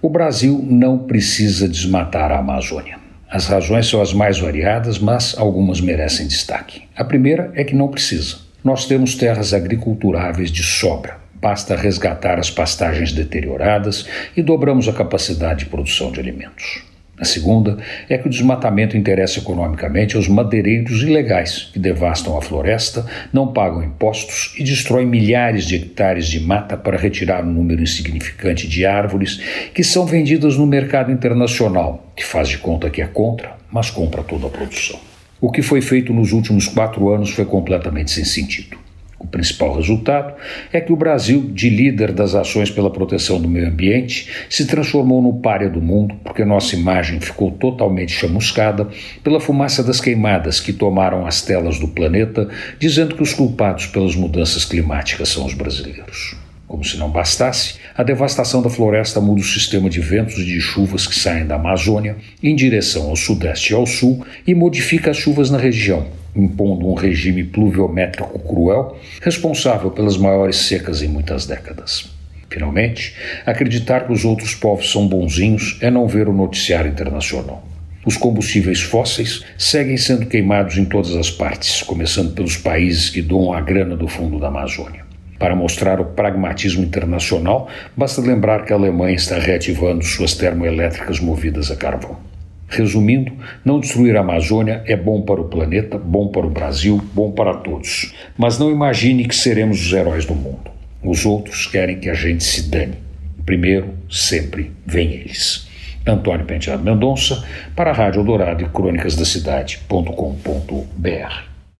O Brasil não precisa desmatar a Amazônia. As razões são as mais variadas, mas algumas merecem destaque. A primeira é que não precisa. Nós temos terras agriculturáveis de sobra. Basta resgatar as pastagens deterioradas e dobramos a capacidade de produção de alimentos. A segunda é que o desmatamento interessa economicamente aos madeireiros ilegais, que devastam a floresta, não pagam impostos e destroem milhares de hectares de mata para retirar um número insignificante de árvores que são vendidas no mercado internacional, que faz de conta que é contra, mas compra toda a produção. O que foi feito nos últimos quatro anos foi completamente sem sentido. O principal resultado é que o Brasil, de líder das ações pela proteção do meio ambiente, se transformou no párea do mundo porque nossa imagem ficou totalmente chamuscada pela fumaça das queimadas que tomaram as telas do planeta, dizendo que os culpados pelas mudanças climáticas são os brasileiros. Como se não bastasse, a devastação da floresta muda o sistema de ventos e de chuvas que saem da Amazônia em direção ao sudeste e ao sul e modifica as chuvas na região, impondo um regime pluviométrico cruel, responsável pelas maiores secas em muitas décadas. Finalmente, acreditar que os outros povos são bonzinhos é não ver o noticiário internacional. Os combustíveis fósseis seguem sendo queimados em todas as partes, começando pelos países que doam a grana do fundo da Amazônia. Para mostrar o pragmatismo internacional, basta lembrar que a Alemanha está reativando suas termoelétricas movidas a carvão. Resumindo, não destruir a Amazônia é bom para o planeta, bom para o Brasil, bom para todos. Mas não imagine que seremos os heróis do mundo. Os outros querem que a gente se dane. Primeiro, sempre, vem eles. Antônio Penteado Mendonça, para a Rádio Dourado e Crônicas da Cidade.com.br.